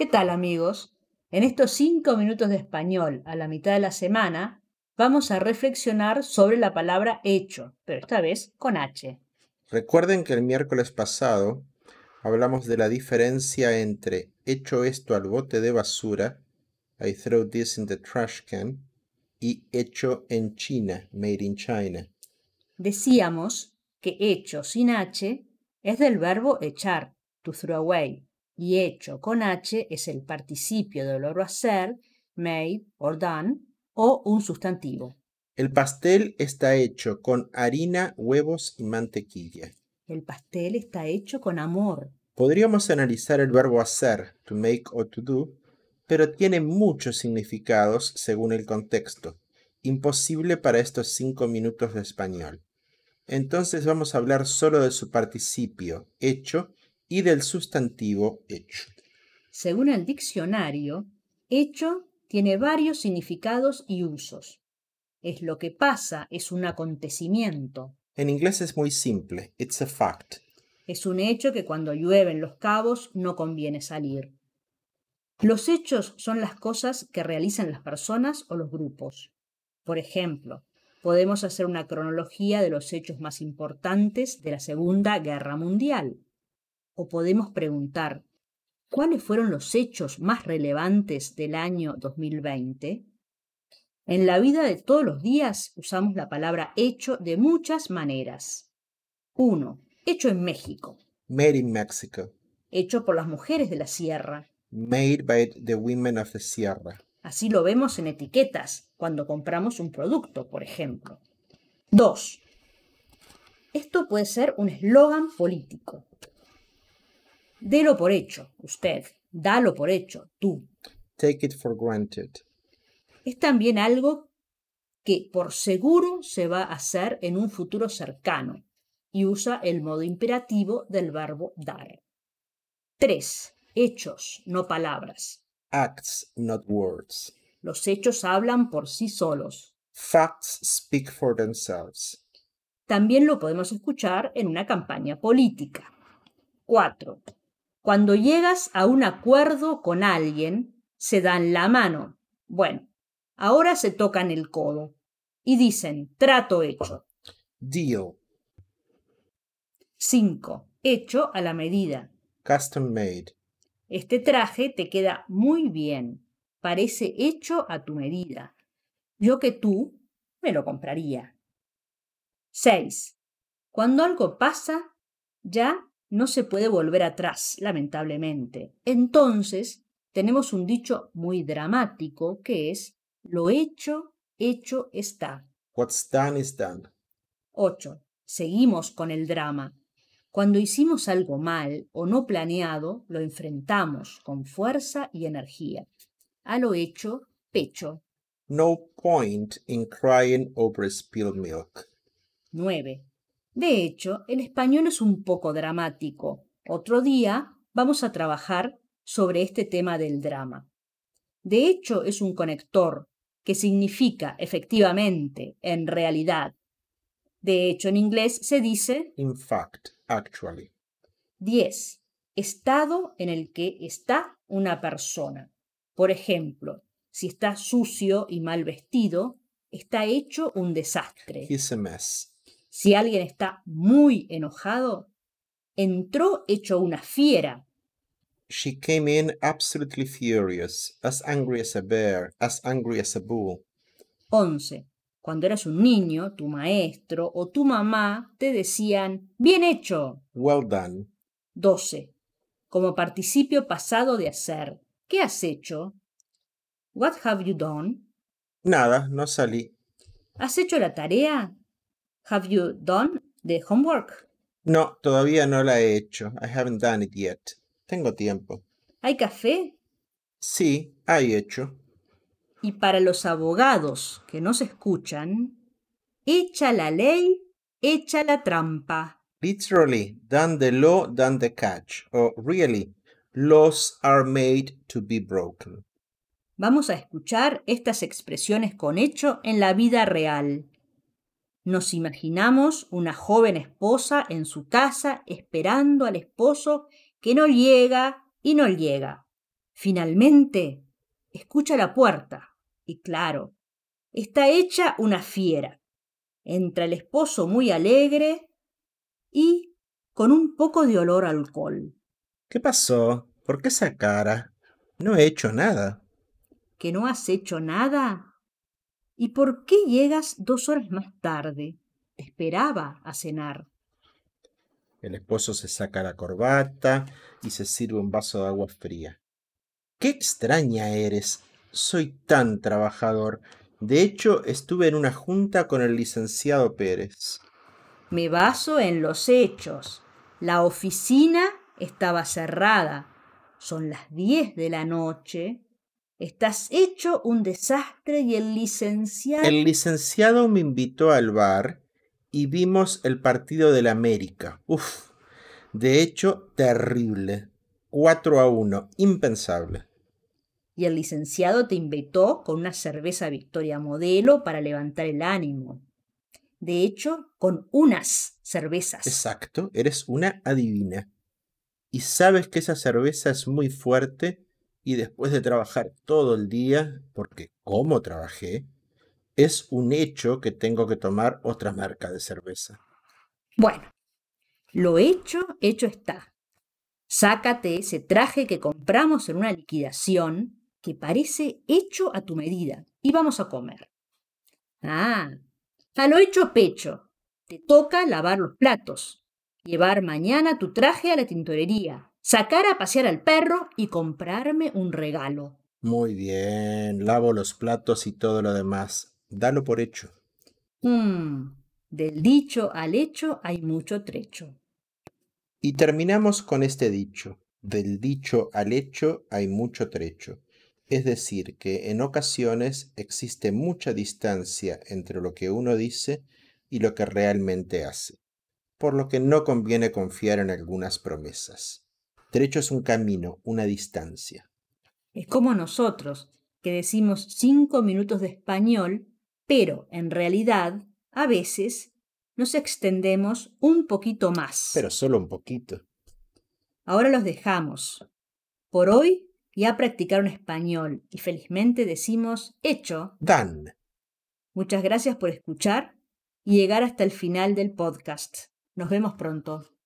¿Qué tal amigos? En estos cinco minutos de español a la mitad de la semana vamos a reflexionar sobre la palabra hecho, pero esta vez con H. Recuerden que el miércoles pasado hablamos de la diferencia entre hecho esto al bote de basura, I throw this in the trash can, y hecho en China, made in China. Decíamos que hecho sin H es del verbo echar, to throw away, y hecho con H es el participio del verbo hacer, made or done, o un sustantivo. El pastel está hecho con harina, huevos y mantequilla. El pastel está hecho con amor. Podríamos analizar el verbo hacer, to make o to do, pero tiene muchos significados según el contexto. Imposible para estos cinco minutos de español. Entonces vamos a hablar solo de su participio, hecho, y del sustantivo hecho. Según el diccionario, hecho tiene varios significados y usos. Es lo que pasa, es un acontecimiento. En inglés es muy simple, it's a fact. Es un hecho que cuando llueven los cabos no conviene salir. Los hechos son las cosas que realizan las personas o los grupos. Por ejemplo, podemos hacer una cronología de los hechos más importantes de la Segunda Guerra Mundial. O podemos preguntar, ¿cuáles fueron los hechos más relevantes del año 2020? En la vida de todos los días usamos la palabra hecho de muchas maneras. 1. Hecho en México. Made in Mexico. Hecho por las mujeres de la sierra. Made by the women of the Sierra. Así lo vemos en etiquetas cuando compramos un producto, por ejemplo. 2. Esto puede ser un eslogan político. Delo por hecho, usted. Dalo por hecho, tú. Take it for granted. Es también algo que por seguro se va a hacer en un futuro cercano y usa el modo imperativo del verbo dar. 3. Hechos, no palabras. Acts, not words. Los hechos hablan por sí solos. Facts speak for themselves. También lo podemos escuchar en una campaña política. 4. Cuando llegas a un acuerdo con alguien, se dan la mano. Bueno, ahora se tocan el codo y dicen trato hecho. Deal. 5. Hecho a la medida. Custom made. Este traje te queda muy bien. Parece hecho a tu medida. Yo que tú me lo compraría. 6. Cuando algo pasa, ya no se puede volver atrás, lamentablemente. Entonces, tenemos un dicho muy dramático que es lo hecho, hecho está. What's done is done. 8. Seguimos con el drama. Cuando hicimos algo mal o no planeado, lo enfrentamos con fuerza y energía. A lo hecho, pecho. No point in crying over spilled milk. 9. De hecho, el español es un poco dramático. Otro día vamos a trabajar sobre este tema del drama. De hecho, es un conector que significa efectivamente, en realidad. De hecho, en inglés se dice In fact, actually. 10. Estado en el que está una persona. Por ejemplo, si está sucio y mal vestido, está hecho un desastre. He's a mess. Si alguien está muy enojado, entró hecho una fiera. She came in absolutely furious, as angry as a bear, as angry as a bull. 11. Cuando eras un niño, tu maestro o tu mamá te decían, bien hecho. Well done. 12. Como participio pasado de hacer. ¿Qué has hecho? What have you done? Nada, no salí. ¿Has hecho la tarea? Have you done the homework? No, todavía no la he hecho. I haven't done it yet. Tengo tiempo. ¿Hay café? Sí, hay hecho. Y para los abogados que nos escuchan, echa la ley, echa la trampa. Literally, done the law, done the catch. Or really, laws are made to be broken. Vamos a escuchar estas expresiones con hecho en la vida real. Nos imaginamos una joven esposa en su casa esperando al esposo que no llega y no llega. Finalmente, escucha la puerta y claro, está hecha una fiera. Entra el esposo muy alegre y con un poco de olor a alcohol. ¿Qué pasó? ¿Por qué esa cara? No he hecho nada. ¿Que no has hecho nada? ¿Y por qué llegas dos horas más tarde? Esperaba a cenar. El esposo se saca la corbata y se sirve un vaso de agua fría. Qué extraña eres. Soy tan trabajador. De hecho, estuve en una junta con el licenciado Pérez. Me baso en los hechos. La oficina estaba cerrada. Son las diez de la noche. Estás hecho un desastre y el licenciado... El licenciado me invitó al bar y vimos el partido del América. Uf, de hecho, terrible. 4 a 1, impensable. Y el licenciado te invitó con una cerveza Victoria Modelo para levantar el ánimo. De hecho, con unas cervezas. Exacto, eres una adivina. Y sabes que esa cerveza es muy fuerte y después de trabajar todo el día, porque como trabajé, es un hecho que tengo que tomar otra marca de cerveza. Bueno, lo hecho, hecho está. Sácate ese traje que compramos en una liquidación que parece hecho a tu medida y vamos a comer. Ah, a lo hecho pecho. Te toca lavar los platos, llevar mañana tu traje a la tintorería, sacar a pasear al perro y comprarme un regalo. Muy bien, lavo los platos y todo lo demás. Dalo por hecho. Mm, del dicho al hecho hay mucho trecho. Y terminamos con este dicho. Del dicho al hecho hay mucho trecho. Es decir, que en ocasiones existe mucha distancia entre lo que uno dice y lo que realmente hace, por lo que no conviene confiar en algunas promesas. Trecho es un camino, una distancia. Es como nosotros, que decimos cinco minutos de español pero en realidad, a veces, nos extendemos un poquito más. Pero solo un poquito. Ahora los dejamos. Por hoy ya practicaron español y felizmente decimos hecho. Dan. Muchas gracias por escuchar y llegar hasta el final del podcast. Nos vemos pronto.